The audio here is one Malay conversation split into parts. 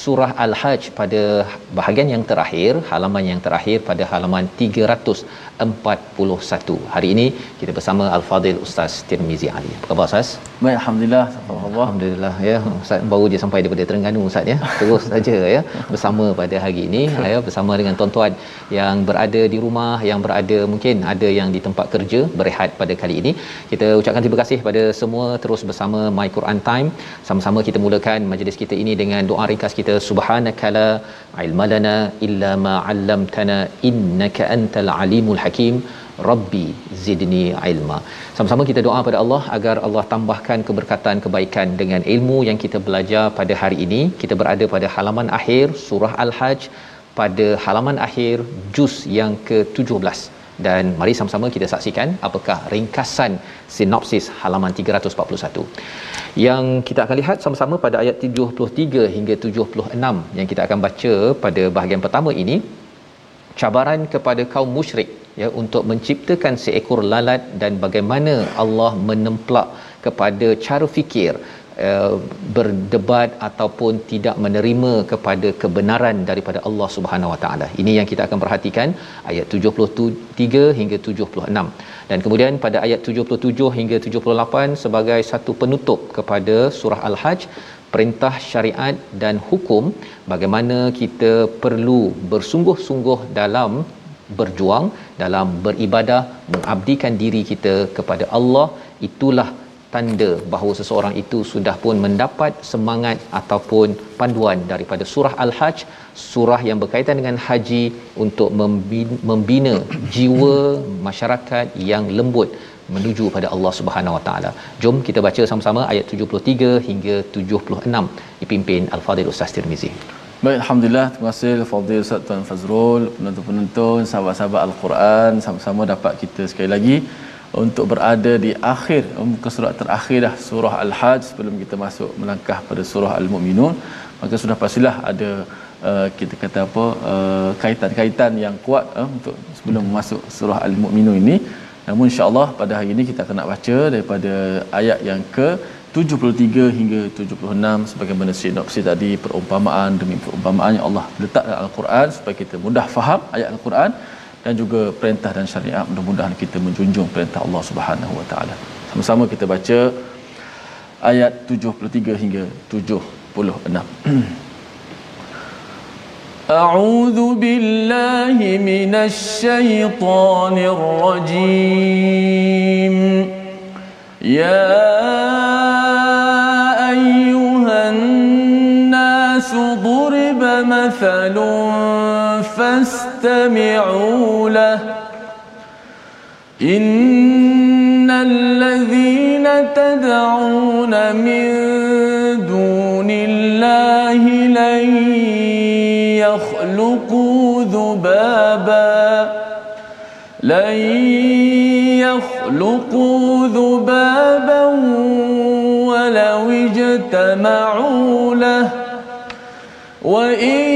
surah Al-Hajj pada bahagian yang terakhir, halaman yang terakhir pada halaman 341. Hari ini kita bersama Al-Fadil Ustaz Tirmizi Ali. Apa khabar Ustaz? Baik, Alhamdulillah. Alhamdulillah ya. Ustaz baru je sampai daripada Terengganu Ustaz ya. Terus saja ya bersama pada hari ini ya bersama dengan tuan-tuan yang berada di rumah, yang berada mungkin ada yang di tempat kerja berehat pada kali ini. Kita ucapkan terima kasih pada semua terus bersama My Quran Time. Sama-sama kita mulakan majlis kita ini dengan doa ringkas kita subhanakala ilmalana illa ma 'allamtana innaka antal alimul hakim Rabbi zidni ilma. Sama-sama kita doa pada Allah agar Allah tambahkan keberkatan kebaikan dengan ilmu yang kita belajar pada hari ini. Kita berada pada halaman akhir surah Al-Hajj pada halaman akhir juz yang ke-17 dan mari sama-sama kita saksikan apakah ringkasan sinopsis halaman 341 yang kita akan lihat sama-sama pada ayat 73 hingga 76 yang kita akan baca pada bahagian pertama ini. Cabaran kepada kaum musyrik ya untuk menciptakan seekor lalat dan bagaimana Allah menemplak kepada cara fikir uh, berdebat ataupun tidak menerima kepada kebenaran daripada Allah Subhanahu Wa Taala. Ini yang kita akan perhatikan ayat 73 hingga 76. Dan kemudian pada ayat 77 hingga 78 sebagai satu penutup kepada surah Al-Hajj perintah syariat dan hukum bagaimana kita perlu bersungguh-sungguh dalam berjuang dalam beribadah mengabdikan diri kita kepada Allah itulah tanda bahawa seseorang itu sudah pun mendapat semangat ataupun panduan daripada surah al-hajj surah yang berkaitan dengan haji untuk membina jiwa masyarakat yang lembut menuju pada Allah Subhanahu Wa Taala. Jom kita baca sama-sama ayat 73 hingga 76 dipimpin Al-Fadhil Ustaz Tirmizi. Baik, Alhamdulillah. Terima kasih Fadil Ustaz Tuan Fazrul, penonton-penonton, sahabat-sahabat Al-Quran. Sama-sama dapat kita sekali lagi untuk berada di akhir muka surat terakhir dah surah Al-Hajj sebelum kita masuk melangkah pada surah Al-Mu'minun. Maka sudah pastilah ada uh, kita kata apa uh, kaitan-kaitan yang kuat uh, untuk sebelum masuk surah Al-Mu'minun ini. Namun insya-Allah pada hari ini kita akan nak baca daripada ayat yang ke 73 hingga 76 sebagaimana sinopsis tadi perumpamaan demi perumpamaan yang Allah letak dalam Al-Quran supaya kita mudah faham ayat Al-Quran dan juga perintah dan syariat mudah-mudahan kita menjunjung perintah Allah Subhanahu Wa Taala. Sama-sama kita baca ayat 73 hingga 76. أعوذ بالله من الشيطان الرجيم يا أيها الناس ضرب مثل فاستمعوا له. إن الذين تدعون من دون الله لن يخلقوا ذبابا لن يخلقوا ذبابا ولو اجتمعوا له. وإن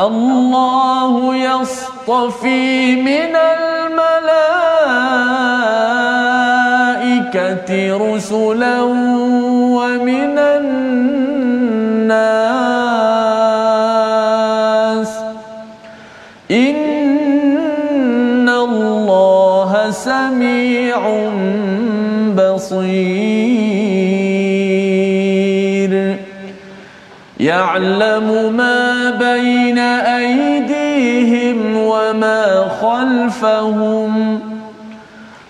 الله يصطفي من الملائكة رسلا ومن الناس. إن الله سميع بصير. يعلم ما بين أيديهم وما خلفهم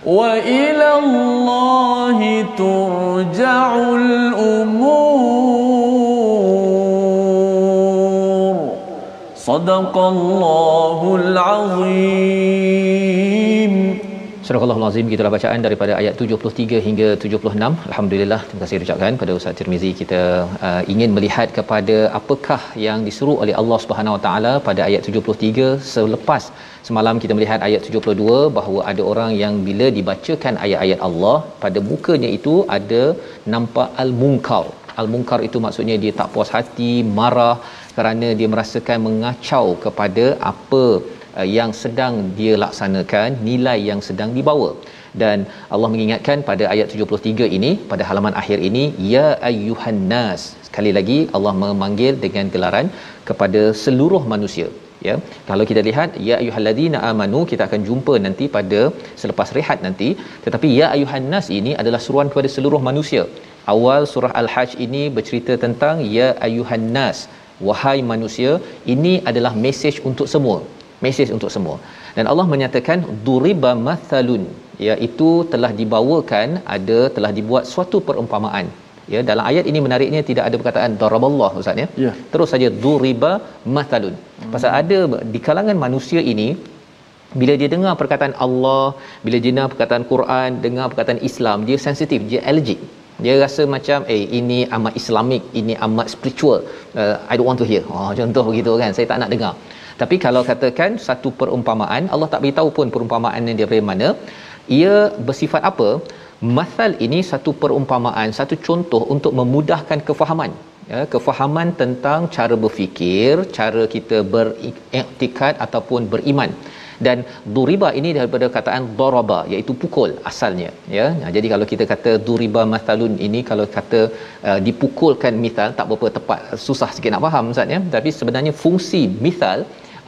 وإلى الله ترجع الأمور. صدق الله العظيم. Surah Al-Azim gitulah bacaan daripada ayat 73 hingga 76. Alhamdulillah terima kasih ucapkan pada Ustaz Tirmizi kita uh, ingin melihat kepada apakah yang disuruh oleh Allah Subhanahu Wa Taala pada ayat 73 selepas semalam kita melihat ayat 72 bahawa ada orang yang bila dibacakan ayat-ayat Allah pada mukanya itu ada nampak al-munkar. Al-munkar itu maksudnya dia tak puas hati, marah kerana dia merasakan mengacau kepada apa uh, yang sedang dia laksanakan nilai yang sedang dibawa. Dan Allah mengingatkan pada ayat 73 ini pada halaman akhir ini ya ayyuhan nas. Sekali lagi Allah memanggil dengan gelaran kepada seluruh manusia. Ya kalau kita lihat ya ayyuhallazina amanu kita akan jumpa nanti pada selepas rehat nanti. Tetapi ya ayyuhan nas ini adalah seruan kepada seluruh manusia. Awal surah al-hajj ini bercerita tentang ya ayyuhan nas wahai manusia ini adalah mesej untuk semua mesej untuk semua. Dan Allah menyatakan duriba mathalun. Iaitu telah dibawakan ada telah dibuat suatu perumpamaan. Ya dalam ayat ini menariknya tidak ada perkataan daraballah ustaz ya? Ya. terus saja duriba mathalun. Hmm. pasal ada di kalangan manusia ini bila dia dengar perkataan Allah bila dia dengar perkataan Quran dengar perkataan Islam dia sensitif dia allergic. Dia rasa macam eh ini amat islamik ini amat spiritual. Uh, i don't want to hear. Oh contoh begitu kan saya tak nak dengar tapi kalau katakan satu perumpamaan Allah tak beritahu pun perumpamaan yang dia dari mana. Ia bersifat apa? Masal ini satu perumpamaan satu contoh untuk memudahkan kefahaman. Ya kefahaman tentang cara berfikir cara kita beriktikad ataupun beriman. Dan duriba ini daripada kataan daraba iaitu pukul asalnya. Ya nah, jadi kalau kita kata duriba mathalun ini kalau kata uh, dipukulkan mithal tak berapa tepat susah sikit nak faham ustaz ya. Tapi sebenarnya fungsi mithal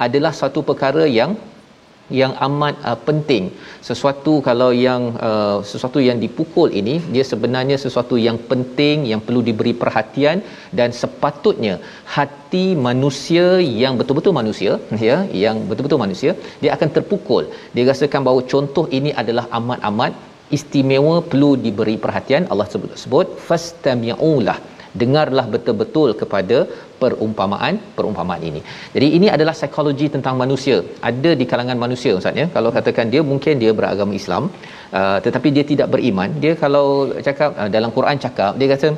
adalah satu perkara yang yang amat uh, penting. Sesuatu kalau yang uh, sesuatu yang dipukul ini dia sebenarnya sesuatu yang penting yang perlu diberi perhatian dan sepatutnya hati manusia yang betul-betul manusia ya yang betul-betul manusia dia akan terpukul. Dia rasakan bahawa contoh ini adalah amat-amat istimewa perlu diberi perhatian. Allah sebut sebut fastami'ulah dengarlah betul-betul kepada perumpamaan perumpamaan ini. Jadi ini adalah psikologi tentang manusia. Ada di kalangan manusia ustaz ya. Kalau katakan dia mungkin dia beragama Islam uh, tetapi dia tidak beriman, dia kalau cakap uh, dalam Quran cakap dia kata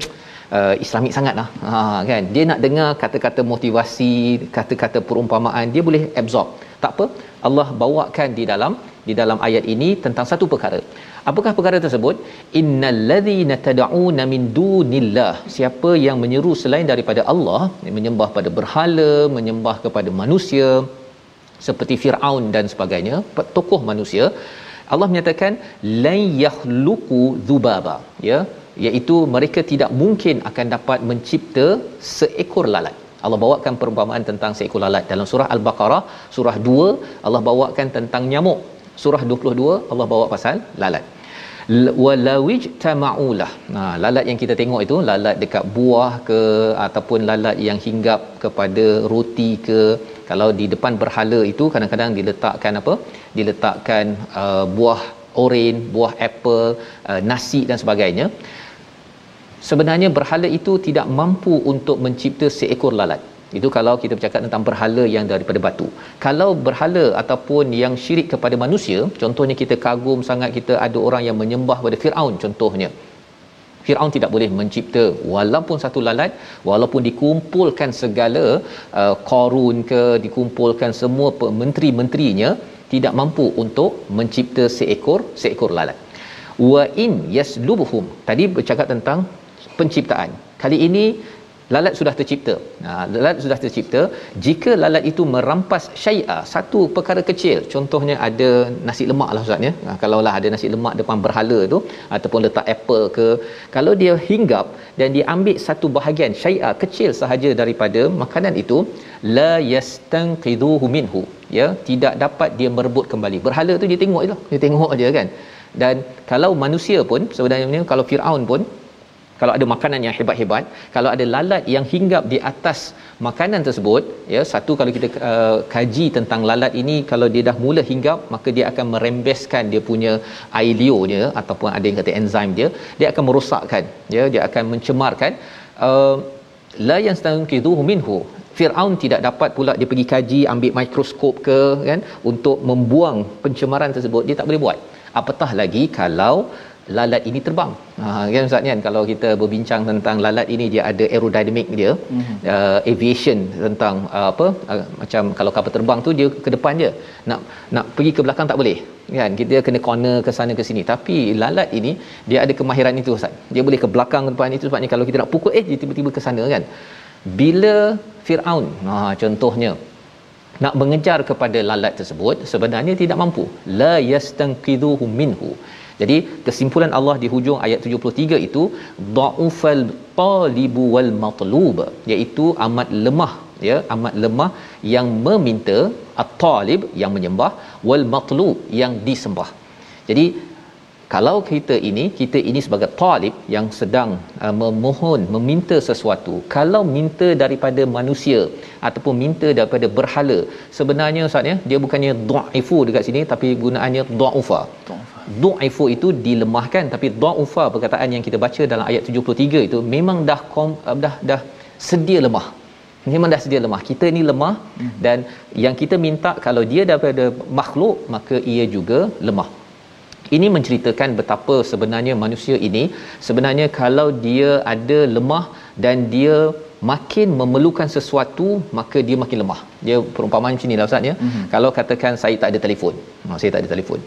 uh, Islamik sangatlah. Ha kan. Dia nak dengar kata-kata motivasi, kata-kata perumpamaan, dia boleh absorb. Tak apa. Allah bawakan di dalam di dalam ayat ini tentang satu perkara. Apakah perkara tersebut? Innal ladzina tad'una min dunillah. Siapa yang menyeru selain daripada Allah, menyembah pada berhala, menyembah kepada manusia seperti Firaun dan sebagainya, tokoh manusia, Allah menyatakan la yakhluqu dzubaba, ya, iaitu mereka tidak mungkin akan dapat mencipta seekor lalat. Allah bawakan perumpamaan tentang seekor lalat dalam surah Al-Baqarah surah 2 Allah bawakan tentang nyamuk surah 22 Allah bawa pasal lalat. Walawij tamaulah nah lalat yang kita tengok itu lalat dekat buah ke ataupun lalat yang hinggap kepada roti ke kalau di depan berhala itu kadang-kadang diletakkan apa? Diletakkan uh, buah oren buah apple uh, nasi dan sebagainya. Sebenarnya berhala itu tidak mampu untuk mencipta seekor lalat itu kalau kita bercakap tentang berhala yang daripada batu. Kalau berhala ataupun yang syirik kepada manusia, contohnya kita kagum sangat kita ada orang yang menyembah pada Firaun contohnya. Firaun tidak boleh mencipta walaupun satu lalat, walaupun dikumpulkan segala uh, korun ke dikumpulkan semua menteri-menterinya tidak mampu untuk mencipta seekor seekor lalat. Wa in yaslubuhum. Tadi bercakap tentang penciptaan. Kali ini lalat sudah tercipta. Nah, lalat sudah tercipta. Jika lalat itu merampas syai'a, satu perkara kecil, contohnya ada nasi lemak lah Ustaz ya. Nah, kalaulah ada nasi lemak depan berhala tu ataupun letak apple ke, kalau dia hinggap dan dia ambil satu bahagian syai'a kecil sahaja daripada makanan itu, la yastanqidhuhu minhu. Ya, tidak dapat dia merebut kembali. Berhala tu dia tengok je lah. Dia tengok aja kan. Dan kalau manusia pun sebenarnya kalau Firaun pun kalau ada makanan yang hebat-hebat kalau ada lalat yang hinggap di atas makanan tersebut ya satu kalau kita uh, kaji tentang lalat ini kalau dia dah mula hinggap maka dia akan merembeskan dia punya air liurnya ataupun ada yang kata enzim dia dia akan merosakkan ya dia akan mencemarkan. Uh, la yastanqidhuhu minhu. Firaun tidak dapat pula dia pergi kaji ambil mikroskop ke kan untuk membuang pencemaran tersebut dia tak boleh buat. Apatah lagi kalau lalat ini terbang. Ha kan ustaz kan kalau kita berbincang tentang lalat ini dia ada aerodinamik dia mm-hmm. uh, aviation tentang uh, apa uh, macam kalau kapal terbang tu dia ke depan je. Nak nak pergi ke belakang tak boleh. Kan kita kena corner ke sana ke sini. Tapi lalat ini dia ada kemahiran itu ustaz. Dia boleh ke belakang ke depan itu sebabnya kalau kita nak pukul eh dia tiba-tiba ke sana kan. Bila Firaun ha contohnya nak mengejar kepada lalat tersebut sebenarnya tidak mampu la yastanqidhuhu minhu jadi kesimpulan Allah di hujung ayat 73 itu dhaufal talibu wal matlub iaitu amat lemah ya amat lemah yang meminta at-talib yang menyembah wal matlub yang disembah. Jadi kalau kita ini kita ini sebagai talib yang sedang uh, memohon meminta sesuatu kalau minta daripada manusia ataupun minta daripada berhala sebenarnya ustaz ya dia bukannya dhaifu dekat sini tapi gunaannya dhaufa dhaifu itu dilemahkan tapi dhaufa perkataan yang kita baca dalam ayat 73 itu memang dah kom, uh, dah dah sedia lemah. Memang dah sedia lemah. Kita ni lemah hmm. dan yang kita minta kalau dia daripada makhluk maka ia juga lemah ini menceritakan betapa sebenarnya manusia ini sebenarnya kalau dia ada lemah dan dia makin memerlukan sesuatu maka dia makin lemah. Dia perumpamaan macam inilah ustaz ya. Mm-hmm. Kalau katakan saya tak ada telefon. Oh, saya tak ada telefon.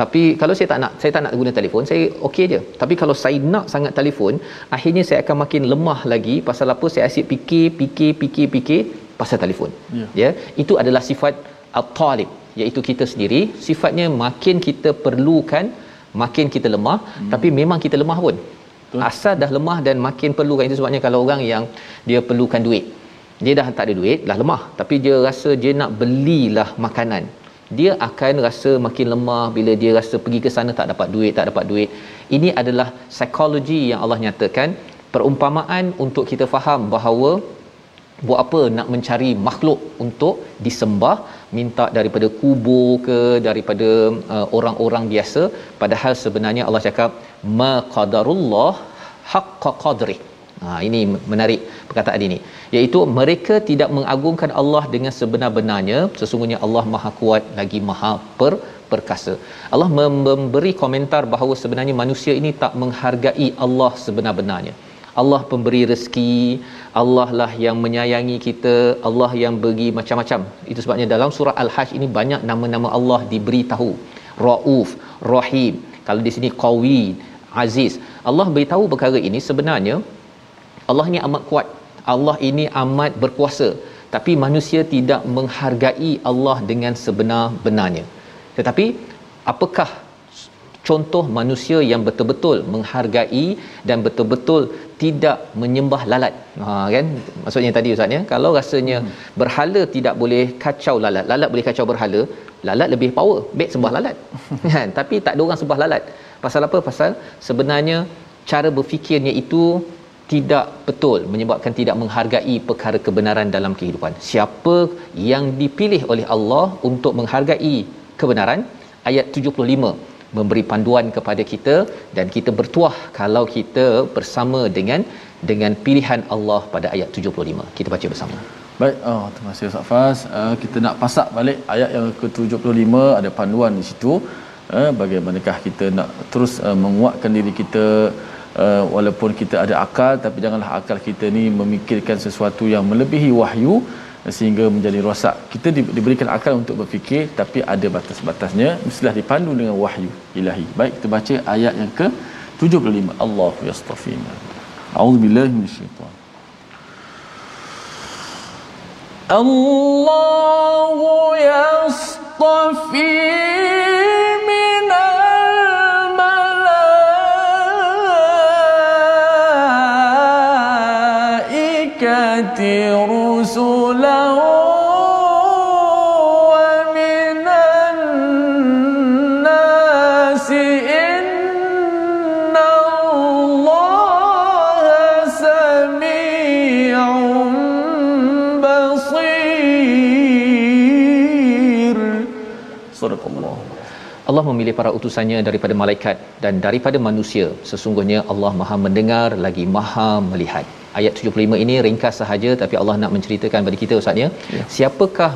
Tapi kalau saya tak nak saya tak nak guna telefon, saya okey je. Tapi kalau saya nak sangat telefon, akhirnya saya akan makin lemah lagi pasal apa? Saya asyik fikir, fikir, fikir, fikir pasal telefon. Yeah. Ya. Itu adalah sifat at-talib iaitu kita sendiri sifatnya makin kita perlukan makin kita lemah. Hmm. tapi memang kita lemah pun. Betul. asal dah lemah dan makin perlukan itu sebabnya kalau orang yang dia perlukan duit dia dah tak ada duit dah lemah. Tapi dia rasa dia nak belilah makanan. Dia akan rasa makin lemah bila dia rasa pergi ke sana tak dapat duit tak dapat duit. Ini adalah psikologi yang Allah nyatakan. Perumpamaan untuk kita faham bahawa buat apa? Nak mencari makhluk untuk disembah minta daripada kubur ke daripada uh, orang-orang biasa. Padahal sebenarnya Allah cakap ma qadarullah haqqa qadri. Ha ini menarik perkataan ini. Iaitu mereka tidak mengagungkan Allah dengan sebenar-benarnya. Sesungguhnya Allah Maha kuat lagi Maha per perkasa. Allah memberi komentar bahawa sebenarnya manusia ini tak menghargai Allah sebenar-benarnya. Allah pemberi rezeki, Allah lah yang menyayangi kita, Allah yang bagi macam-macam. Itu sebabnya dalam surah Al-Hajj ini banyak nama-nama Allah diberitahu. Rauf, Rahim. Kalau di sini Qawi, Aziz. Allah beritahu perkara ini sebenarnya Allah ini amat kuat. Allah ini amat berkuasa. Tapi manusia tidak menghargai Allah dengan sebenar-benarnya. Tetapi apakah contoh manusia yang betul-betul menghargai dan betul-betul tidak menyembah lalat. Ha kan? Maksudnya tadi ustaz ya, kalau rasanya hmm. berhala tidak boleh kacau lalat, lalat boleh kacau berhala, lalat lebih power, baik sembah lalat. kan? Tapi tak ada orang sembah lalat. pasal apa pasal sebenarnya cara berfikirnya itu tidak betul menyebabkan tidak menghargai perkara kebenaran dalam kehidupan siapa yang dipilih oleh Allah untuk menghargai kebenaran ayat 75 memberi panduan kepada kita dan kita bertuah kalau kita bersama dengan dengan pilihan Allah pada ayat 75 kita baca bersama Baik, oh, terima kasih Ustaz Fas. Uh, kita nak pasak balik ayat yang ke-75 ada panduan di situ. Uh, bagaimanakah kita nak terus uh, menguatkan diri kita uh, walaupun kita ada akal tapi janganlah akal kita ni memikirkan sesuatu yang melebihi wahyu sehingga menjadi rosak. Kita di, diberikan akal untuk berfikir tapi ada batas-batasnya mestilah dipandu dengan wahyu Ilahi. Baik kita baca ayat yang ke 75. Allahu yastafina. A'udzubillahi minasyaitan. Allahu minal Allah memilih para utusannya daripada malaikat dan daripada manusia. Sesungguhnya Allah Maha mendengar lagi Maha melihat. Ayat 75 ini ringkas sahaja tapi Allah nak menceritakan kepada kita Ustaz ya. ya. Siapakah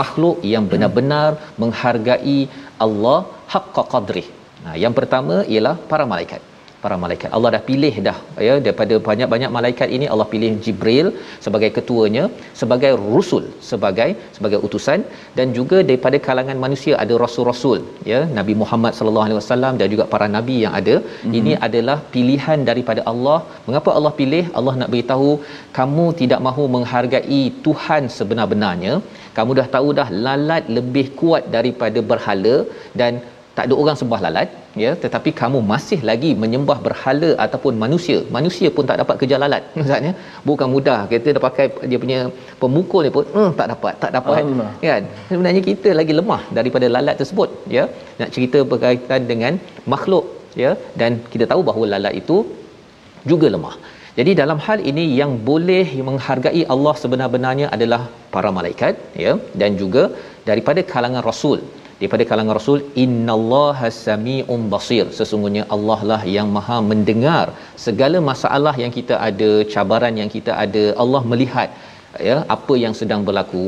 makhluk yang benar-benar menghargai Allah haqqa qadrih? Nah, yang pertama ialah para malaikat para malaikat. Allah dah pilih dah ya daripada banyak-banyak malaikat ini Allah pilih Jibril sebagai ketuanya, sebagai rusul, sebagai sebagai utusan dan juga daripada kalangan manusia ada rasul-rasul ya Nabi Muhammad sallallahu alaihi wasallam dan juga para nabi yang ada. Mm-hmm. Ini adalah pilihan daripada Allah. Mengapa Allah pilih? Allah nak beritahu kamu tidak mahu menghargai Tuhan sebenar-benarnya. Kamu dah tahu dah lalat lebih kuat daripada berhala dan tak ada orang sembah lalat ya tetapi kamu masih lagi menyembah berhala ataupun manusia. Manusia pun tak dapat kejar lalat maksudnya bukan mudah. Kita dah pakai dia punya pemukul ni pun hmm, tak dapat tak dapat. Allah. kan? Sebenarnya kita lagi lemah daripada lalat tersebut ya. Nak cerita berkaitan dengan makhluk ya dan kita tahu bahawa lalat itu juga lemah. Jadi dalam hal ini yang boleh menghargai Allah sebenar-benarnya adalah para malaikat ya dan juga daripada kalangan rasul daripada kalangan rasul innallaha samiun basir. Sesungguhnya Allah lah yang maha mendengar segala masalah yang kita ada cabaran yang kita ada. Allah melihat ya apa yang sedang berlaku.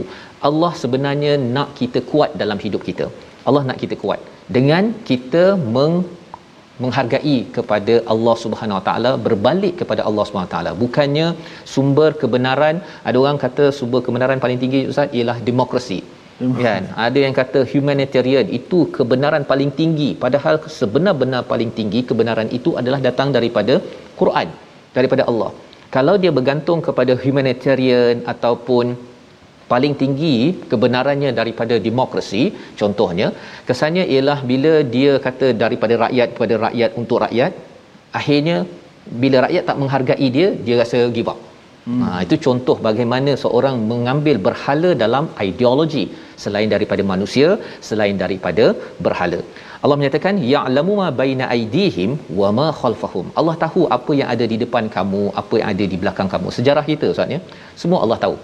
Allah sebenarnya nak kita kuat dalam hidup kita. Allah nak kita kuat. Dengan kita meng menghargai kepada Allah Subhanahu Wa Taala berbalik kepada Allah Subhanahu Wa Taala. Bukannya sumber kebenaran. Ada orang kata sumber kebenaran paling tinggi ustaz ialah demokrasi kan? ada yang kata humanitarian itu kebenaran paling tinggi. Padahal sebenar-benar paling tinggi kebenaran itu adalah datang daripada Quran daripada Allah. Kalau dia bergantung kepada humanitarian ataupun paling tinggi kebenarannya daripada demokrasi contohnya kesannya ialah bila dia kata daripada rakyat kepada rakyat untuk rakyat akhirnya bila rakyat tak menghargai dia dia rasa give up. Hmm. Ha, itu contoh bagaimana seorang mengambil berhala dalam ideologi selain daripada manusia, selain daripada berhala. Allah menyatakan ya'lamu ma baina aydihim wa ma khalfahum. Allah tahu apa yang ada di depan kamu, apa yang ada di belakang kamu. Sejarah kita Ustaz ya. Semua Allah tahu.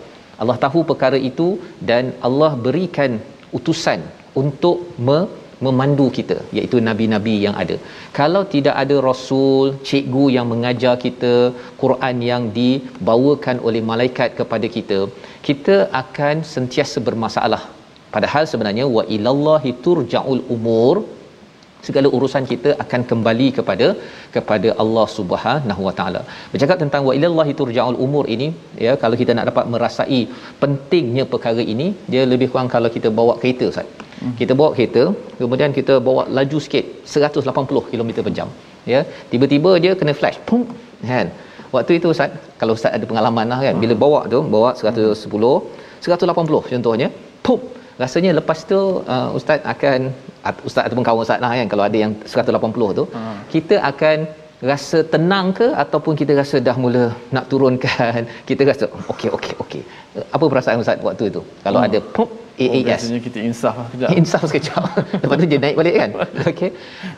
Allah tahu perkara itu dan Allah berikan utusan untuk me- memandu kita iaitu nabi-nabi yang ada. Kalau tidak ada rasul, cikgu yang mengajar kita, Quran yang dibawakan oleh malaikat kepada kita, kita akan sentiasa bermasalah. Padahal sebenarnya wa ilallahi turja'ul umur segala urusan kita akan kembali kepada kepada Allah Subhanahu Wa Taala. Bercakap tentang wa ilallahi turja'ul umur ini ya kalau kita nak dapat merasai pentingnya perkara ini dia lebih kurang kalau kita bawa kereta Ustaz. Hmm. Kita bawa kereta kemudian kita bawa laju sikit 180 km per jam ya tiba-tiba dia kena flash pum kan waktu itu Ustaz kalau Ustaz ada pengalaman lah kan bila bawa tu bawa 110 180 contohnya pum rasanya lepas tu uh, ustaz akan ustaz ataupun kawan ustaz lah kan kalau ada yang 180 tu hmm. kita akan rasa tenang ke ataupun kita rasa dah mula nak turunkan? Kita rasa okey okey okey apa perasaan ustaz waktu itu? Kalau hmm. ada pop AAS oh, biasanya kita insaf lah kejap insaf sekejap. Lepas tu dia naik balik kan? Okey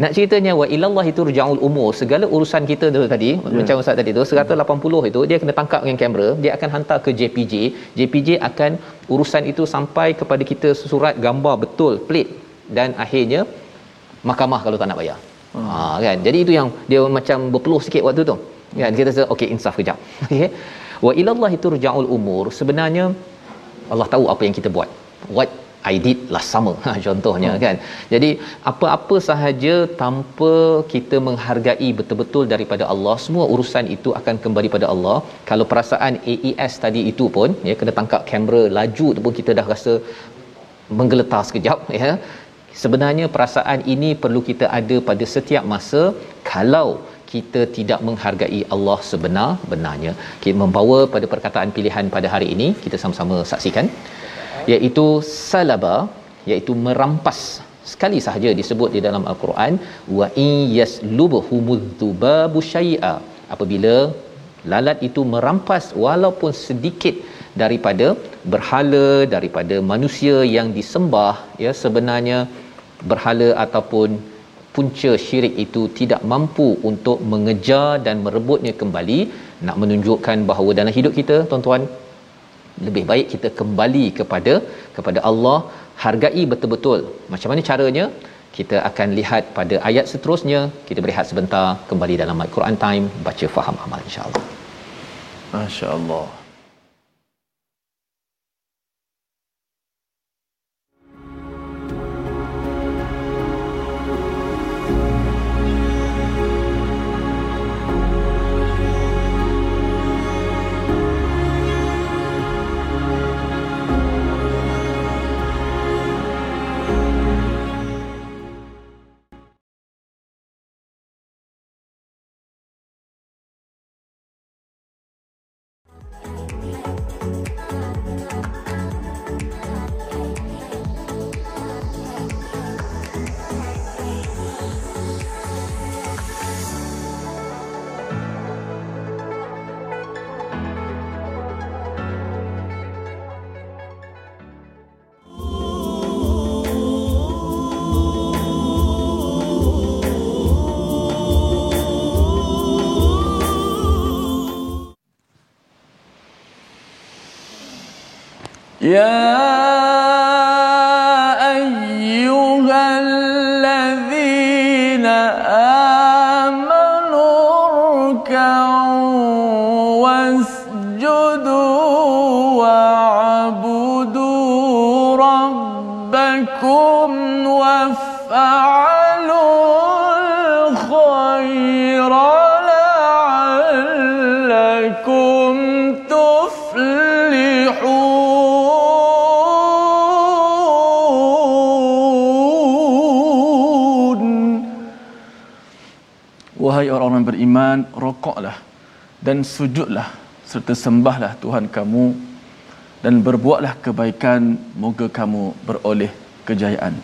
nak ceritanya wa ilallahi turja'ul umur. Segala urusan kita tu tadi yeah. macam ustaz tadi tu 180 itu dia kena tangkap dengan kamera dia akan hantar ke JPJ JPJ akan urusan itu sampai kepada kita surat gambar betul plate dan akhirnya mahkamah kalau tak nak bayar hmm. ha kan? Jadi itu yang dia macam berpeluh sikit waktu tu. Kan? Kita rasa okey insaf kejap. Okey. Wa ilallahi turja'ul umur. Sebenarnya Allah tahu apa yang kita buat. What I did last summer. Ha, contohnya hmm. kan? Jadi apa-apa sahaja tanpa kita menghargai betul-betul daripada Allah semua urusan itu akan kembali pada Allah. Kalau perasaan AES tadi itu pun ya kena tangkap kamera laju tu pun kita dah rasa menggeletar sekejap ya sebenarnya perasaan ini perlu kita ada pada setiap masa kalau kita tidak menghargai Allah sebenar-benarnya. Kita membawa pada perkataan pilihan pada hari ini kita sama-sama saksikan. Iaitu salaba iaitu merampas. Sekali sahaja disebut di dalam al-Quran wa in yaslubhumudzubabu syai'a. Apabila lalat itu merampas walaupun sedikit daripada berhala daripada manusia yang disembah ya sebenarnya berhala ataupun punca syirik itu tidak mampu untuk mengejar dan merebutnya kembali nak menunjukkan bahawa dalam hidup kita tuan-tuan lebih baik kita kembali kepada kepada Allah hargai betul-betul macam mana caranya kita akan lihat pada ayat seterusnya kita berehat sebentar kembali dalam Al-Quran time baca faham amal insya-Allah. masya-Allah يا rokoklah dan sujudlah serta sembahlah Tuhan kamu dan berbuatlah kebaikan. Moga kamu beroleh kejayaan.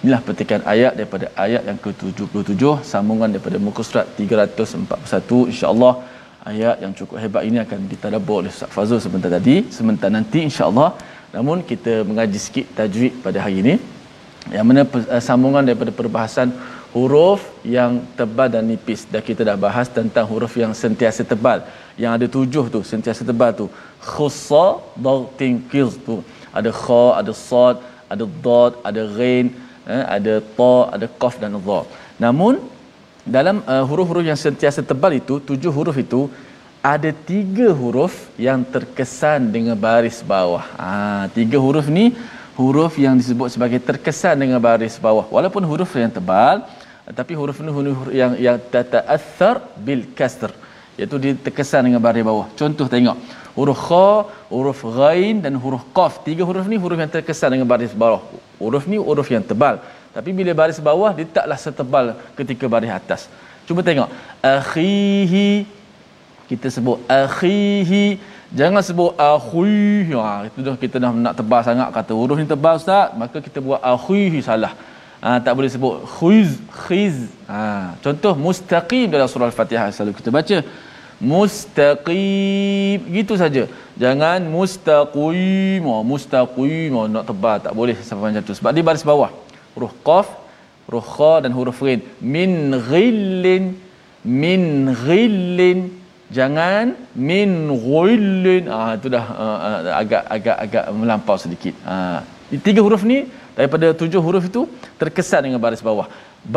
Inilah petikan ayat daripada ayat yang ke-77 sambungan daripada muka surat 341 insya-Allah ayat yang cukup hebat ini akan ditadabbur oleh Ustaz Fazul sebentar tadi sebentar nanti insya-Allah. Namun kita mengaji sikit tajwid pada hari ini. Yang mana uh, sambungan daripada perbahasan huruf yang tebal dan nipis. Dah kita dah bahas tentang huruf yang sentiasa tebal. Yang ada tujuh tu sentiasa tebal tu. Khussa dagtin qiz tu. Ada kha ada sad ada dad ada ghain eh, ada ta ada qaf dan dha. Namun dalam uh, huruf-huruf yang sentiasa tebal itu tujuh huruf itu ada tiga huruf yang terkesan dengan baris bawah. Ha, tiga huruf ni huruf yang disebut sebagai terkesan dengan baris bawah. Walaupun huruf yang tebal tapi huruf ni huruf yang yang tata'athar bil kasr iaitu dia terkesan dengan baris bawah. Contoh tengok. Huruf kha huruf ghain dan huruf qaf. Tiga huruf ni huruf yang terkesan dengan baris bawah. Huruf ni huruf yang tebal. Tapi bila baris bawah dia taklah setebal ketika baris atas. Cuba tengok. Akhihi. Kita sebut akhihi. Jangan sebut akhihi ha itu dah kita dah nak tebal sangat. Kata huruf ni tebal ustaz. Maka kita buat akhihi salah ha, tak boleh sebut khiz khiz. Ha, contoh mustaqim dalam surah al-fatihah selalu kita baca mustaqim. Gitu saja. Jangan mustaqim oh, mustaqim oh, nak tebal tak boleh sampai macam tu. Sebab di baris bawah. Huruf qaf huruf kha dan huruf ghin min ghillin min ghillin. Jangan min ghillin. Ah itu dah uh, agak agak agak melampau sedikit. Ah tiga huruf ni daripada tujuh huruf itu terkesan dengan baris bawah.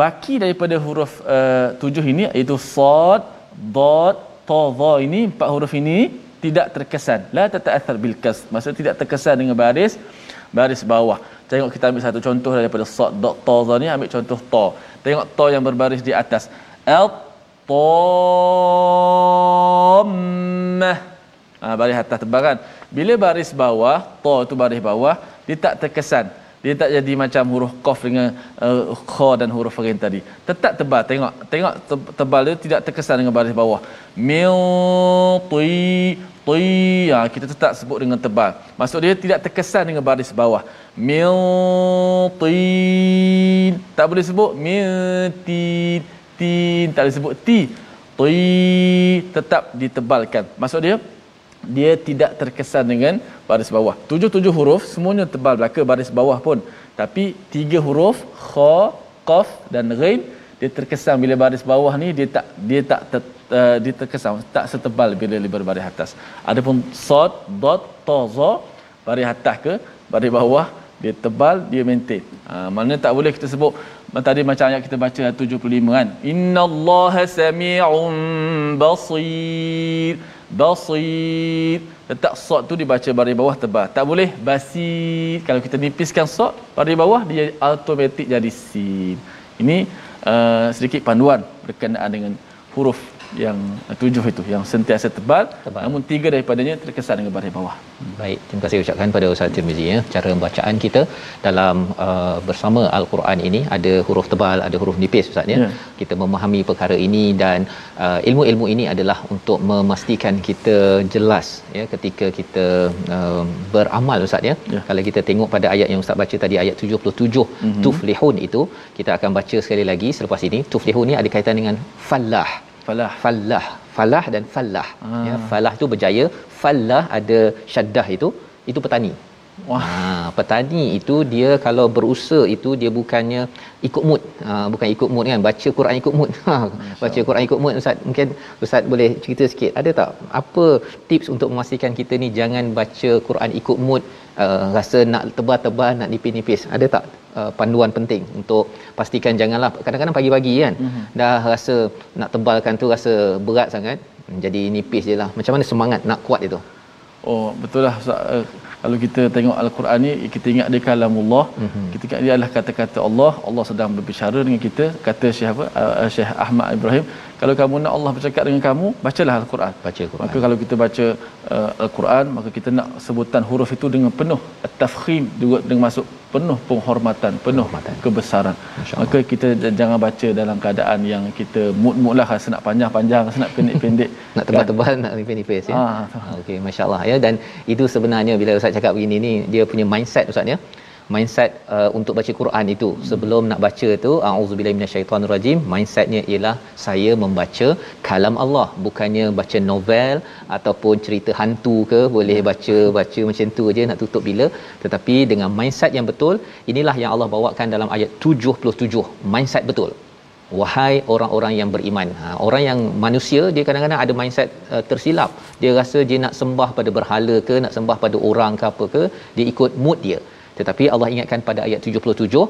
Baki daripada huruf uh, tujuh ini iaitu sad dad ta dha ini empat huruf ini tidak terkesan. La tata'athar bil kas. Maksudnya tidak terkesan dengan baris baris bawah. Tengok kita ambil satu contoh daripada sad dad ta dha ni ambil contoh ta. Tengok ta yang berbaris di atas. Al tammah ha, baris atas tebal kan? Bila baris bawah ta tu baris bawah dia tak terkesan dia tak jadi macam huruf qaf dengan uh, kha dan huruf ghin tadi. Tetap tebal. Tengok tengok tebal dia tidak terkesan dengan baris bawah. Mil ti ti. Ya kita tetap sebut dengan tebal. Maksud dia tidak terkesan dengan baris bawah. Mil tin tak boleh sebut mil tin tin. Tak boleh sebut ti. Ti tetap ditebalkan. Maksud dia dia tidak terkesan dengan baris bawah. Tujuh-tujuh huruf semuanya tebal belaka baris bawah pun. Tapi tiga huruf kha, qaf dan ghain dia terkesan bila baris bawah ni dia tak dia tak ter, uh, dia terkesan tak setebal bila di baris atas. Adapun sad, dad, ta, za baris atas ke baris bawah dia tebal dia maintain. Ha, mana tak boleh kita sebut tadi macam ayat kita baca 75 kan. Innallaha sami'un basir basir letak sod tu dibaca baris bawah tebal. Tak boleh? Basir kalau kita nipiskan sod baris bawah dia automatik jadi sin. Ini uh, sedikit panduan berkenaan dengan huruf yang tujuh itu yang sentiasa tebal, tebal. namun tiga daripadanya terkesan dengan baris bawah. Baik, terima kasih ucapkan pada Ustaz Tirmizi ya. Cara pembacaan kita dalam uh, bersama Al-Quran ini ada huruf tebal, ada huruf nipis Ustaz ya. ya. Kita memahami perkara ini dan uh, ilmu-ilmu ini adalah untuk memastikan kita jelas ya ketika kita uh, beramal Ustaz ya. ya. Kalau kita tengok pada ayat yang Ustaz baca tadi ayat 77 mm-hmm. tuflihun itu, kita akan baca sekali lagi selepas ini. Tuflihun ni ada kaitan dengan falah falah. Falah. Falah dan falah ah. ya falah tu berjaya. Falah ada syaddah itu. Itu petani Wah, ha, petani itu dia kalau berusaha itu dia bukannya ikut mood. Ha, bukan ikut mood kan, baca Quran ikut mood. Ha, baca Quran ikut mood Ustaz. Mungkin Ustaz boleh cerita sikit. Ada tak apa tips untuk memastikan kita ni jangan baca Quran ikut mood, uh, rasa nak tebal-tebal, nak nipis-nipis. Ada tak uh, panduan penting untuk pastikan janganlah kadang-kadang pagi-pagi kan mm-hmm. dah rasa nak tebalkan tu rasa berat sangat jadi nipis je lah. Macam mana semangat nak kuat itu? Oh, betul lah. Uh, kalau kita tengok al-Quran ni kita ingat dia kalamullah. Mm-hmm. kita ingat dia adalah kata-kata Allah. Allah sedang berbicara dengan kita. Kata Syekh apa? Uh, Syekh Ahmad Ibrahim kalau kamu nak Allah bercakap dengan kamu bacalah al-Quran. Baca Quran. Maka kalau kita baca uh, al-Quran maka kita nak sebutan huruf itu dengan penuh at-tafkhim juga dengan masuk penuh penghormatan penuh penghormatan. kebesaran. Maka kita jangan baca dalam keadaan yang kita mood-mood lah rasa nak panjang-panjang rasa nak pendek-pendek. Nak tebal-tebal kan? nak nipis-nipis ya? Ah, okey masya-Allah ya. Dan itu sebenarnya bila Ustaz cakap begini ni dia punya mindset Ustaz ya mindset uh, untuk baca Quran itu. Sebelum nak baca tu auzubillahi minasyaitonirrajim mindsetnya ialah saya membaca kalam Allah. Bukannya baca novel ataupun cerita hantu ke boleh baca baca macam tu aja nak tutup bila. Tetapi dengan mindset yang betul inilah yang Allah bawakan dalam ayat 77 mindset betul. Wahai orang-orang yang beriman. Ha, orang yang manusia dia kadang-kadang ada mindset uh, tersilap. Dia rasa dia nak sembah pada berhala ke nak sembah pada orang ke apa ke dia ikut mood dia tetapi Allah ingatkan pada ayat 77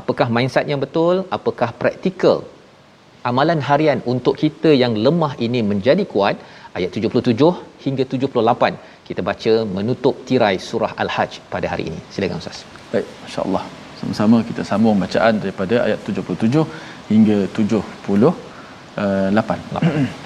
apakah mindset yang betul apakah praktikal amalan harian untuk kita yang lemah ini menjadi kuat? Ayat 77 hingga 78 kita baca menutup tirai surah al-hajj pada hari ini. Silakan ustaz. Baik masyaallah. Sama-sama kita sambung bacaan daripada ayat 77 hingga 78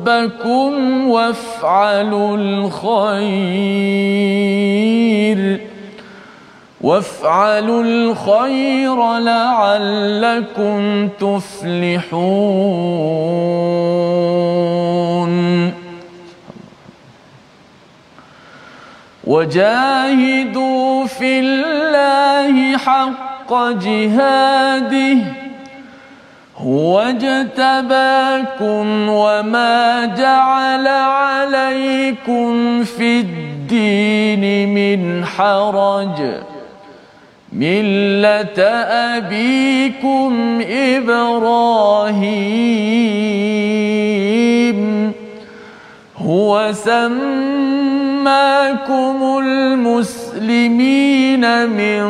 ربكم وافعلوا الخير وافعلوا الخير لعلكم تفلحون. وجاهدوا في الله حق جهاده هو اجتباكم وما جعل عليكم في الدين من حرج ملة أبيكم إبراهيم هو سماكم المسلمين من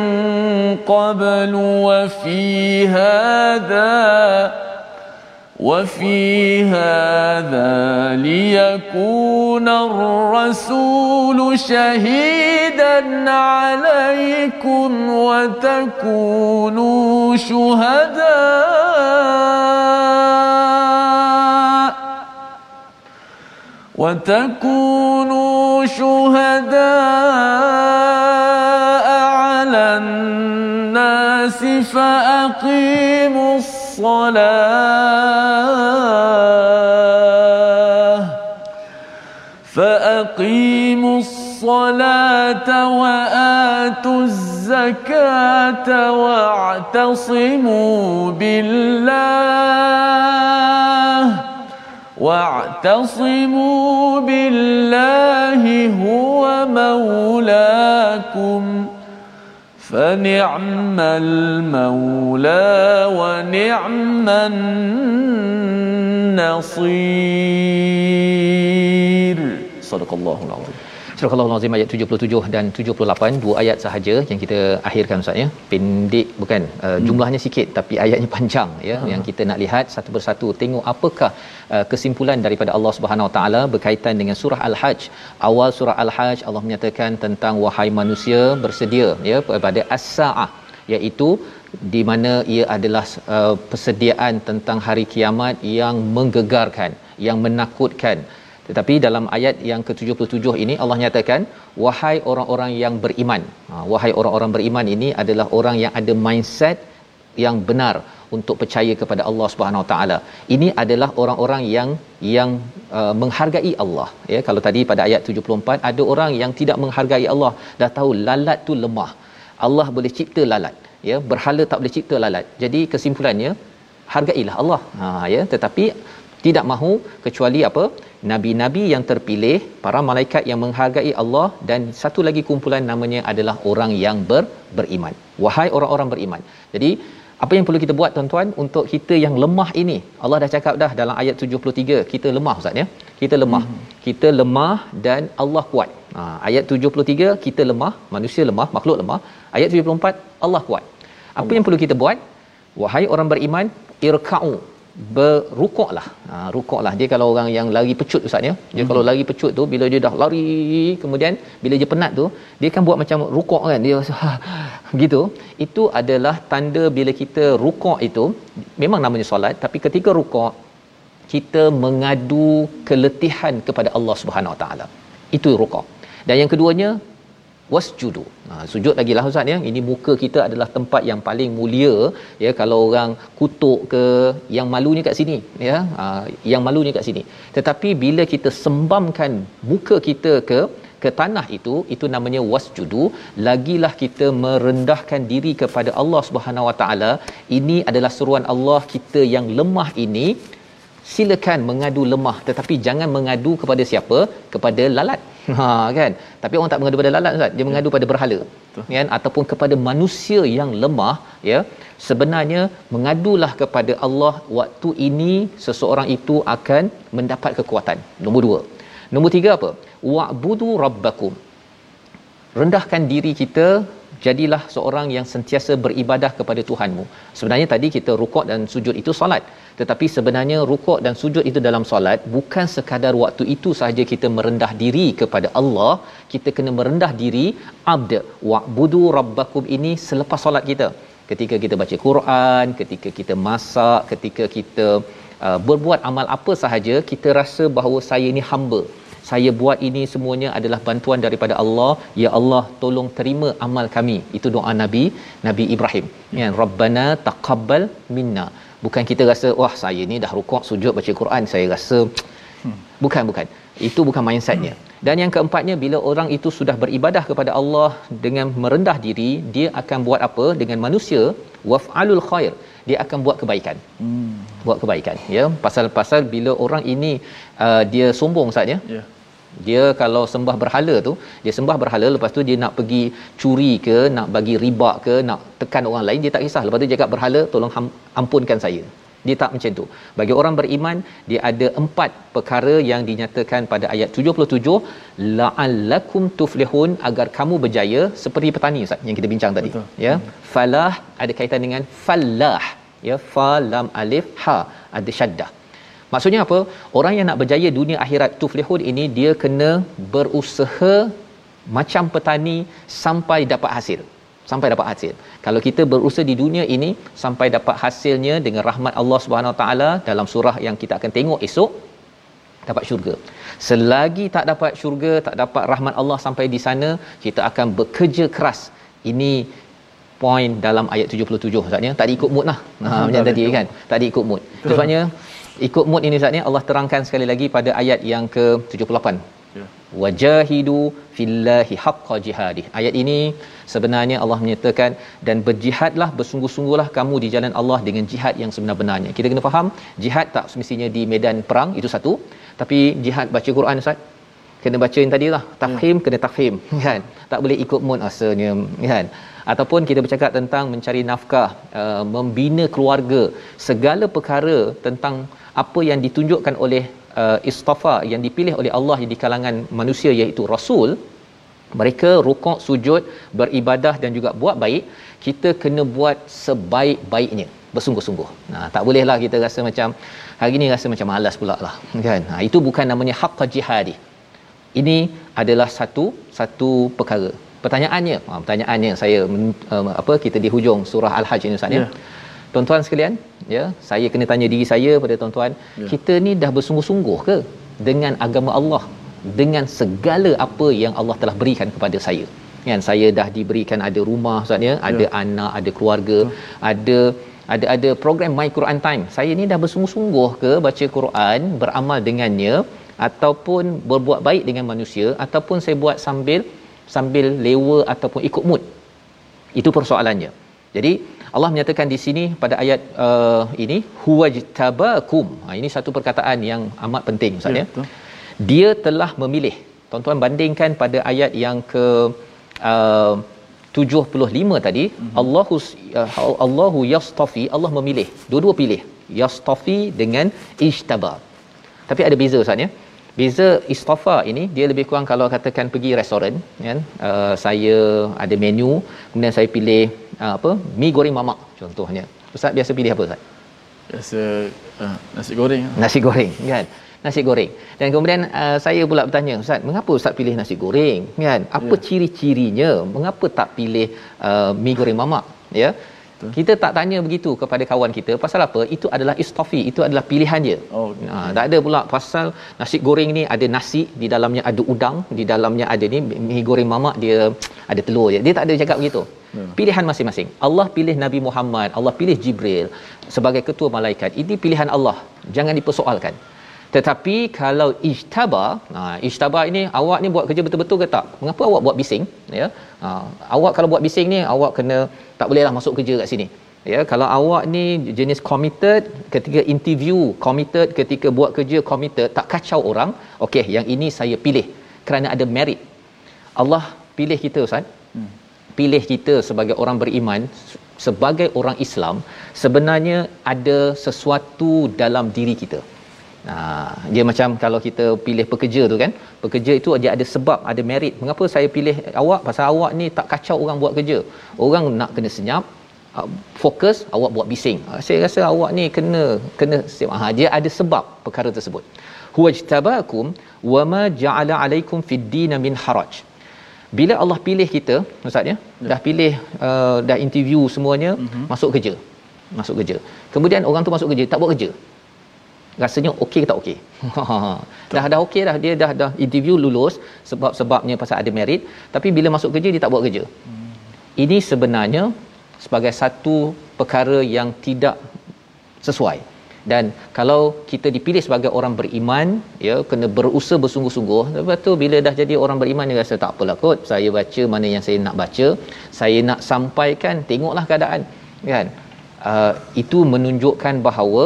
قبل وفي هذا وفي هذا ليكون الرسول شهيدا عليكم وتكونوا شهداء. وتكونوا شهداء على الناس فأقيموا الصلاة فأقيموا الصلاة وآتوا الزكاة واعتصموا بالله واعتصموا بالله هو مولاكم فنعم المولى ونعم النصير. صدق الله العظيم. Surah Al-Azim ayat 77 dan 78 dua ayat sahaja yang kita akhirkan ustaz ya. Pendek bukan uh, hmm. jumlahnya sikit tapi ayatnya panjang ya hmm. yang kita nak lihat satu persatu tengok apakah uh, kesimpulan daripada Allah Subhanahu Wa Taala berkaitan dengan surah Al-Hajj. Awal surah Al-Hajj Allah menyatakan tentang wahai manusia bersedia ya pada as-saah iaitu di mana ia adalah uh, persediaan tentang hari kiamat yang menggegarkan, yang menakutkan tetapi dalam ayat yang ke-77 ini Allah nyatakan wahai orang-orang yang beriman. Ha, wahai orang-orang beriman ini adalah orang yang ada mindset yang benar untuk percaya kepada Allah Subhanahu taala. Ini adalah orang-orang yang yang uh, menghargai Allah. Ya, kalau tadi pada ayat 74 ada orang yang tidak menghargai Allah, dah tahu lalat tu lemah. Allah boleh cipta lalat. Ya, berhala tak boleh cipta lalat. Jadi kesimpulannya hargailah Allah. Ha ya, tetapi tidak mahu kecuali apa? Nabi-nabi yang terpilih para malaikat yang menghargai Allah dan satu lagi kumpulan namanya adalah orang yang ber, beriman. Wahai orang-orang beriman. Jadi apa yang perlu kita buat tuan-tuan untuk kita yang lemah ini? Allah dah cakap dah dalam ayat 73 kita lemah ustaz ya? Kita lemah. Hmm. kita lemah dan Allah kuat. Ha, ayat 73 kita lemah manusia lemah makhluk lemah. Ayat 74 Allah kuat. Apa Allah. yang perlu kita buat? Wahai orang beriman irka'u berukuklah. Ha rukuklah. Dia kalau orang yang lari pecut ustaz ya. Dia hmm. kalau lari pecut tu bila dia dah lari kemudian bila dia penat tu dia kan buat macam rukuk kan. Dia ha, begitu. Itu adalah tanda bila kita rukuk itu memang namanya solat tapi ketika rukuk kita mengadu keletihan kepada Allah Subhanahu Wa Taala. Itu rukuk. Dan yang keduanya wasjudu. Ha, sujud lagi lah Ustaz ya. Ini muka kita adalah tempat yang paling mulia ya kalau orang kutuk ke yang malunya kat sini ya. Ha, yang malunya kat sini. Tetapi bila kita sembamkan muka kita ke ke tanah itu itu namanya wasjudu lagilah kita merendahkan diri kepada Allah Subhanahu Wa Taala ini adalah seruan Allah kita yang lemah ini silakan mengadu lemah tetapi jangan mengadu kepada siapa kepada lalat ha kan? Tapi orang tak mengadu pada lalat ustaz. Dia mengadu pada berhala kan? Ataupun kepada manusia yang lemah ya? Sebenarnya mengadulah kepada Allah waktu ini seseorang itu akan mendapat kekuatan. Nombor dua. Nombor tiga apa? Wa'budu rabbakum. Rendahkan diri kita jadilah seorang yang sentiasa beribadah kepada Tuhanmu. Sebenarnya tadi kita rukuk dan sujud itu solat. Tetapi sebenarnya rukuk dan sujud itu dalam solat bukan sekadar waktu itu sahaja kita merendah diri kepada Allah, kita kena merendah diri abd wa'budu rabbakum ini selepas solat kita. ketika kita baca Quran ketika kita masak ketika kita uh, berbuat amal apa sahaja kita rasa bahawa saya ini hamba saya buat ini semuanya adalah bantuan daripada Allah. Ya Allah tolong terima amal kami. Itu doa nabi nabi Ibrahim. Ya rabbana taqabbal minna. Bukan kita rasa wah saya ni dah rukuk sujud baca Quran. Saya rasa bukan bukan. Itu bukan mindsetnya. Dan yang keempatnya bila orang itu sudah beribadah kepada Allah dengan merendah diri dia akan buat apa? Dengan manusia waf'alul khair. Dia akan buat kebaikan. Hmm. buat kebaikan ya. Pasal-pasal bila orang ini uh, dia sombong saja yeah. dia kalau sembah berhala tu dia sembah berhala lepas tu dia nak pergi curi ke nak bagi riba ke nak tekan orang lain dia tak kisah. Lepas tu dia cakap berhala tolong ampunkan saya. Dia tak macam tu. Bagi orang beriman dia ada empat perkara yang dinyatakan pada ayat 77 la'allakum tuflihun agar kamu berjaya seperti petani ustaz yang kita bincang tadi Betul. ya? Falah ada kaitan dengan falah ya? Fa lam alif ha ada syaddah maksudnya apa orang yang nak berjaya dunia akhirat tuflihun ini dia kena berusaha macam petani sampai dapat hasil sampai dapat hasil. Kalau kita berusaha di dunia ini sampai dapat hasilnya dengan rahmat Allah Subhanahu taala dalam surah yang kita akan tengok esok dapat syurga. Selagi tak dapat syurga, tak dapat rahmat Allah sampai di sana, kita akan bekerja keras. Ini poin dalam ayat 77 Ustaznya. Tak ikut mood lah. Ha macam tadi kan. Tak ikut mood. Sebabnya ikut mood ini Ustaznya Allah terangkan sekali lagi pada ayat yang ke-78. Wajahidu fillahi haqqa jihadih. Ayat ini sebenarnya Allah menyatakan dan berjihadlah bersungguh-sungguhlah kamu di jalan Allah dengan jihad yang sebenar-benarnya. Kita kena faham jihad tak semestinya di medan perang itu satu. Tapi jihad baca Quran Ustaz. Kena baca yang tadi lah tafhim hmm. kena tafhim kan? Tak boleh ikut mood rasanya kan? Ataupun kita bercakap tentang mencari nafkah uh, membina keluarga segala perkara tentang apa yang ditunjukkan oleh uh, istafa yang dipilih oleh Allah di kalangan manusia iaitu rasul mereka rukuk sujud beribadah dan juga buat baik kita kena buat sebaik-baiknya bersungguh-sungguh. Nah tak bolehlah kita rasa macam hari ni rasa macam malas pula lah kan? Nah, itu bukan namanya haqq jihadi. Ini adalah satu satu perkara. Pertanyaannya ha, pertanyaannya saya uh, apa kita di hujung surah al-hajj ini ustaz ya? Yeah tuan-tuan sekalian ya saya kena tanya diri saya pada tuan-tuan ya. kita ni dah bersungguh-sungguh ke dengan agama Allah dengan segala apa yang Allah telah berikan kepada saya kan saya dah diberikan ada rumah ustaz ya ada ya. anak ada keluarga ya. ada ada ada program my Quran time saya ni dah bersungguh-sungguh ke baca Quran beramal dengannya ataupun berbuat baik dengan manusia ataupun saya buat sambil sambil lewa ataupun ikut mood itu persoalannya jadi Allah menyatakan di sini pada ayat uh, ini huwajtabakum. Ha ini satu perkataan yang amat penting Ustaz ya. ya. Dia telah memilih. Tuan-tuan bandingkan pada ayat yang ke uh, 75 tadi mm-hmm. Allahu uh, Allahu yastafi Allah memilih. Dua-dua pilih. Yastafi dengan ijtaba. Tapi ada beza Ustaz ya. Beza istafa ini dia lebih kurang kalau katakan pergi restoran kan uh, saya ada menu kemudian saya pilih apa? Mi goreng mamak contohnya. Ustaz biasa pilih apa ustaz? Biasa uh, nasi goreng nasi goreng kan? Nasi goreng. Dan kemudian uh, saya pula bertanya ustaz mengapa ustaz pilih nasi goreng? Kan? Apa ya. ciri-cirinya? Mengapa tak pilih uh, mi goreng mamak? Ya Betul. Kita tak tanya begitu kepada kawan kita pasal apa? Itu adalah istofi, itu adalah pilihan dia. Oh, okay. ha, tak ada pula pasal nasi goreng ni ada nasi, di dalamnya ada udang, di dalamnya ada ni mi goreng mamak dia ada telur je. Dia tak ada cakap begitu. Hmm. Pilihan masing-masing. Allah pilih Nabi Muhammad, Allah pilih Jibril sebagai ketua malaikat. Ini pilihan Allah. Jangan dipersoalkan. Tetapi kalau ijtaba, ha, ijtaba ini awak ni buat kerja betul-betul ke tak? Mengapa awak buat bising? Ya. Ha, awak kalau buat bising ni awak kena tak bolehlah masuk kerja kat sini. Ya, kalau awak ni jenis committed ketika interview, committed ketika buat kerja committed, tak kacau orang, okey, yang ini saya pilih kerana ada merit. Allah pilih kita Ustaz. Hmm. Pilih kita sebagai orang beriman, sebagai orang Islam, sebenarnya ada sesuatu dalam diri kita. Ha, dia macam kalau kita pilih pekerja tu kan pekerja itu dia ada sebab ada merit. Mengapa saya pilih awak? Pasal awak ni tak kacau orang buat kerja. Orang nak kena senyap uh, fokus awak buat bising. Ha, saya rasa awak ni kena kena ha, dia ada sebab perkara tersebut. Huwajtabakum wama ja'ala alaikum fid din min haraj. Bila Allah pilih kita ustaz ya, ya. dah pilih uh, dah interview semuanya uh-huh. masuk kerja. Masuk kerja. Kemudian orang tu masuk kerja tak buat kerja rasanya okey ke tak okey? Dah dah okey dah. Dia dah dah interview lulus sebab sebabnya pasal ada merit. Tapi bila masuk kerja dia tak buat kerja. Hmm. ini sebenarnya sebagai satu perkara yang tidak sesuai. Dan kalau kita dipilih sebagai orang beriman ya kena berusaha bersungguh-sungguh lepas tu bila dah jadi orang beriman dia rasa tak apalah kot. Saya baca mana yang saya nak baca. Saya nak sampaikan tengoklah keadaan kan? Uh, itu menunjukkan bahawa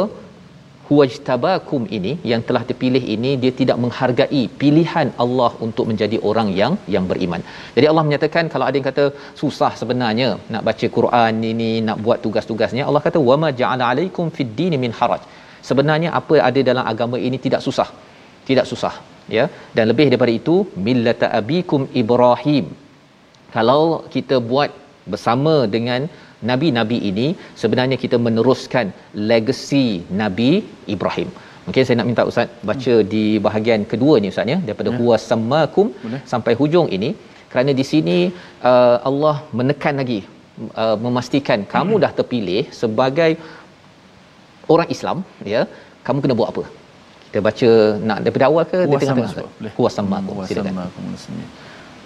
huwajtabakum ini yang telah dipilih ini dia tidak menghargai pilihan Allah untuk menjadi orang yang yang beriman. Jadi Allah menyatakan kalau ada yang kata susah sebenarnya nak baca Quran ini nak buat tugas-tugasnya Allah kata wama ja'ala alaikum fid din min haraj. Sebenarnya apa ada dalam agama ini tidak susah. Tidak susah ya dan lebih daripada itu millata abikum Ibrahim. Kalau kita buat bersama dengan nabi-nabi ini sebenarnya kita meneruskan legasi Nabi Ibrahim. Mungkin saya nak minta ustaz baca hmm. di bahagian kedua ni ustaz ya. Daripada ya. huwa sammakum sampai hujung ini. Kerana di sini uh, Allah menekan lagi uh, memastikan hmm. kamu dah terpilih sebagai orang Islam ya. Kamu kena buat apa? Kita baca nak daripada awal ke? Di tengah-tengah huwa sammakum silakan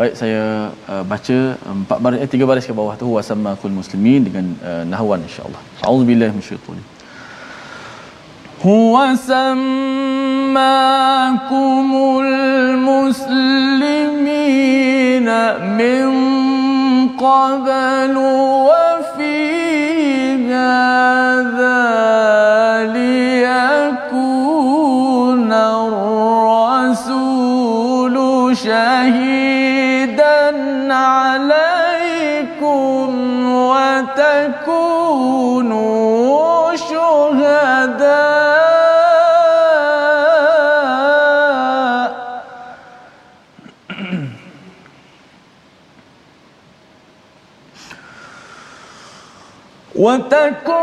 Baik saya uh, baca empat baris eh, tiga baris ke bawah tu wasammakul muslimin dengan uh, nahwan insyaallah. A'udzubillahi minasyaitonir. Huwa sammakumul muslimin min qablu وتكونوا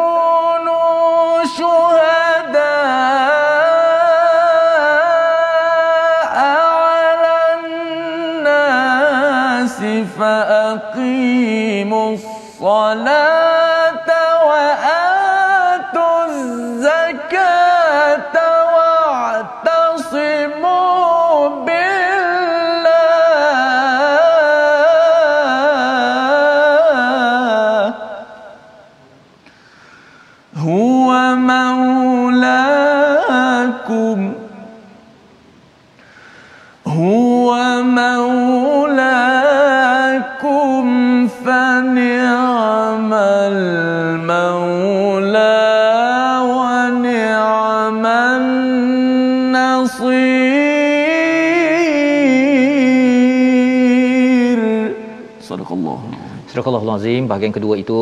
Al-Azim bahagian kedua itu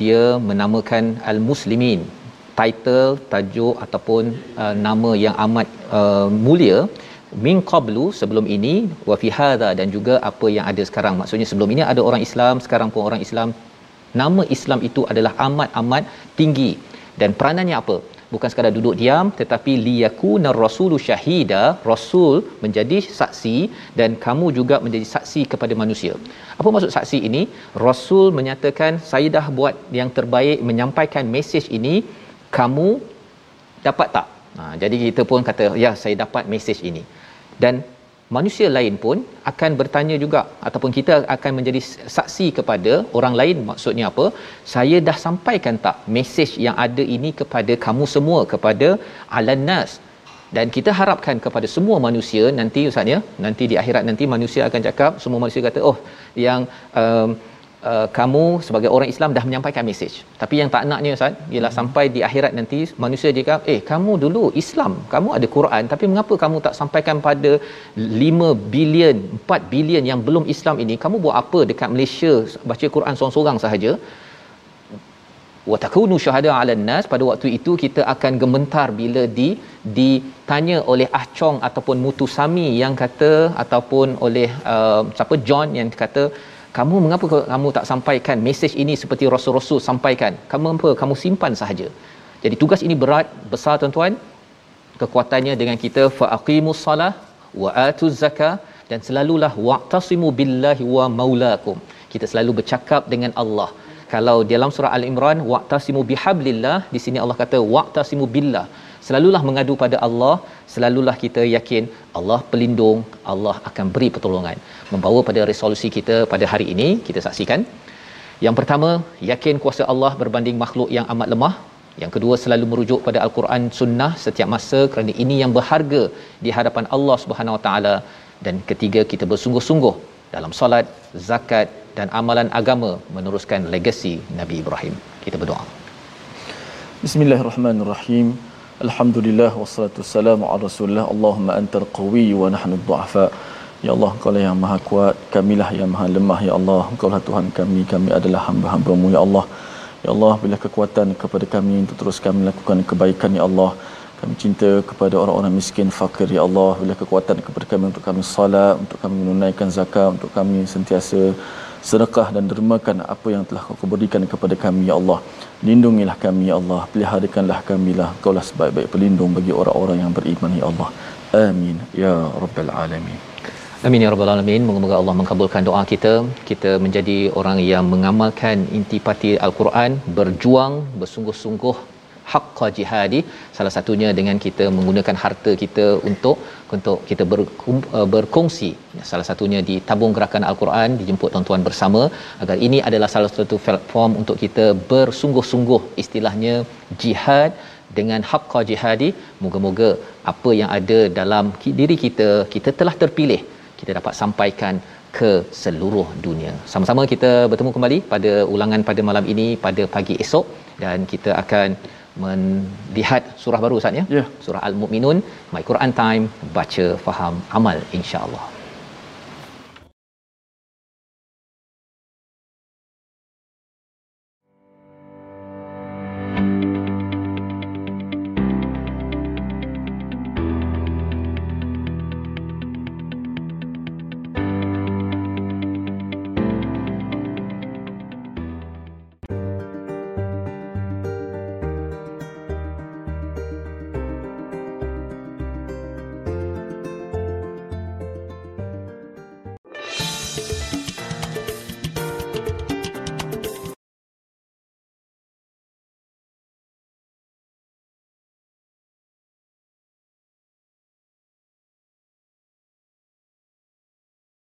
dia menamakan al-muslimin. Title tajuk ataupun uh, nama yang amat uh, mulia min qablu sebelum ini wa fi hadha dan juga apa yang ada sekarang. Maksudnya sebelum ini ada orang Islam sekarang pun orang Islam. Nama Islam itu adalah amat-amat tinggi. Dan peranannya apa bukan sekadar duduk diam tetapi liyakuna rasulu syahida rasul menjadi saksi dan kamu juga menjadi saksi kepada manusia. Apa maksud saksi ini? Rasul menyatakan saya dah buat yang terbaik menyampaikan mesej ini kamu dapat tak? Ha, jadi kita pun kata ya saya dapat mesej ini. Dan manusia lain pun akan bertanya juga ataupun kita akan menjadi saksi kepada orang lain. Maksudnya apa? Saya dah sampaikan tak mesej yang ada ini kepada kamu semua kepada alannas dan kita harapkan kepada semua manusia nanti ustaz ya nanti di akhirat nanti manusia akan cakap semua manusia kata oh yang um, Uh, kamu sebagai orang Islam dah menyampaikan mesej. Tapi yang tak naknya Ustaz, ialah hmm. sampai di akhirat nanti manusia dia kata, "Eh, kamu dulu Islam, kamu ada Quran, tapi mengapa kamu tak sampaikan pada 5 bilion, 4 bilion yang belum Islam ini? Kamu buat apa dekat Malaysia baca Quran seorang-seorang sahaja?" wa takunu syuhada 'ala nas pada waktu itu kita akan gemetar bila di ditanya oleh Ah Chong ataupun Mutu Sami yang kata ataupun oleh uh, siapa John yang kata kamu mengapa kamu tak sampaikan mesej ini seperti rasul-rasul sampaikan? Kamu apa? Kamu simpan sahaja. Jadi tugas ini berat besar tuan-tuan. Kekuatannya dengan kita fa aqimus salah wa atuz zakah dan selalulah wa'tasimu billahi wa maulakum. Kita selalu bercakap dengan Allah. Kalau dalam surah al-imran wa'tasimu bihablillah di sini Allah kata wa'tasimu billah selalulah mengadu pada Allah selalulah kita yakin Allah pelindung Allah akan beri pertolongan membawa pada resolusi kita pada hari ini kita saksikan yang pertama yakin kuasa Allah berbanding makhluk yang amat lemah yang kedua selalu merujuk pada al-Quran sunnah setiap masa kerana ini yang berharga di hadapan Allah Subhanahu Wa Taala dan ketiga kita bersungguh-sungguh dalam solat, zakat dan amalan agama meneruskan legasi Nabi Ibrahim. Kita berdoa. Bismillahirrahmanirrahim. Alhamdulillah wassalatu wassalamu ala Rasulillah. Allahumma antal qawi wa nahnu dhu'afa. Ya Allah, Engkau lah yang maha kuat, kamilah yang maha lemah ya Allah. Engkau lah Tuhan kami, kami adalah hamba-hambamu ya Allah. Ya Allah, bila kekuatan kepada kami untuk terus kami lakukan kebaikan ya Allah. Kami cinta kepada orang-orang miskin, fakir ya Allah. Bila kekuatan kepada kami untuk kami salat, untuk kami menunaikan zakat, untuk kami sentiasa sedekah dan dermakan apa yang telah kau berikan kepada kami ya Allah. Lindungilah kami ya Allah. Peliharakanlah kami lah. Kau lah sebaik-baik pelindung bagi orang-orang yang beriman ya Allah. Amin ya rabbal alamin. Amin ya rabbal alamin. Moga-moga Allah mengabulkan doa kita. Kita menjadi orang yang mengamalkan intipati al-Quran, berjuang bersungguh-sungguh haqqa jihadi salah satunya dengan kita menggunakan harta kita untuk untuk kita ber, uh, berkongsi salah satunya di tabung gerakan al-Quran dijemput tuan-tuan bersama agar ini adalah salah satu platform untuk kita bersungguh-sungguh istilahnya jihad dengan haqqa jihadi moga-moga apa yang ada dalam diri kita kita telah terpilih kita dapat sampaikan ke seluruh dunia. Sama-sama kita bertemu kembali pada ulangan pada malam ini pada pagi esok dan kita akan melihat surah baru Ustaz ya. Yeah. Surah Al-Mu'minun, My Quran Time, baca, faham, amal insya-Allah.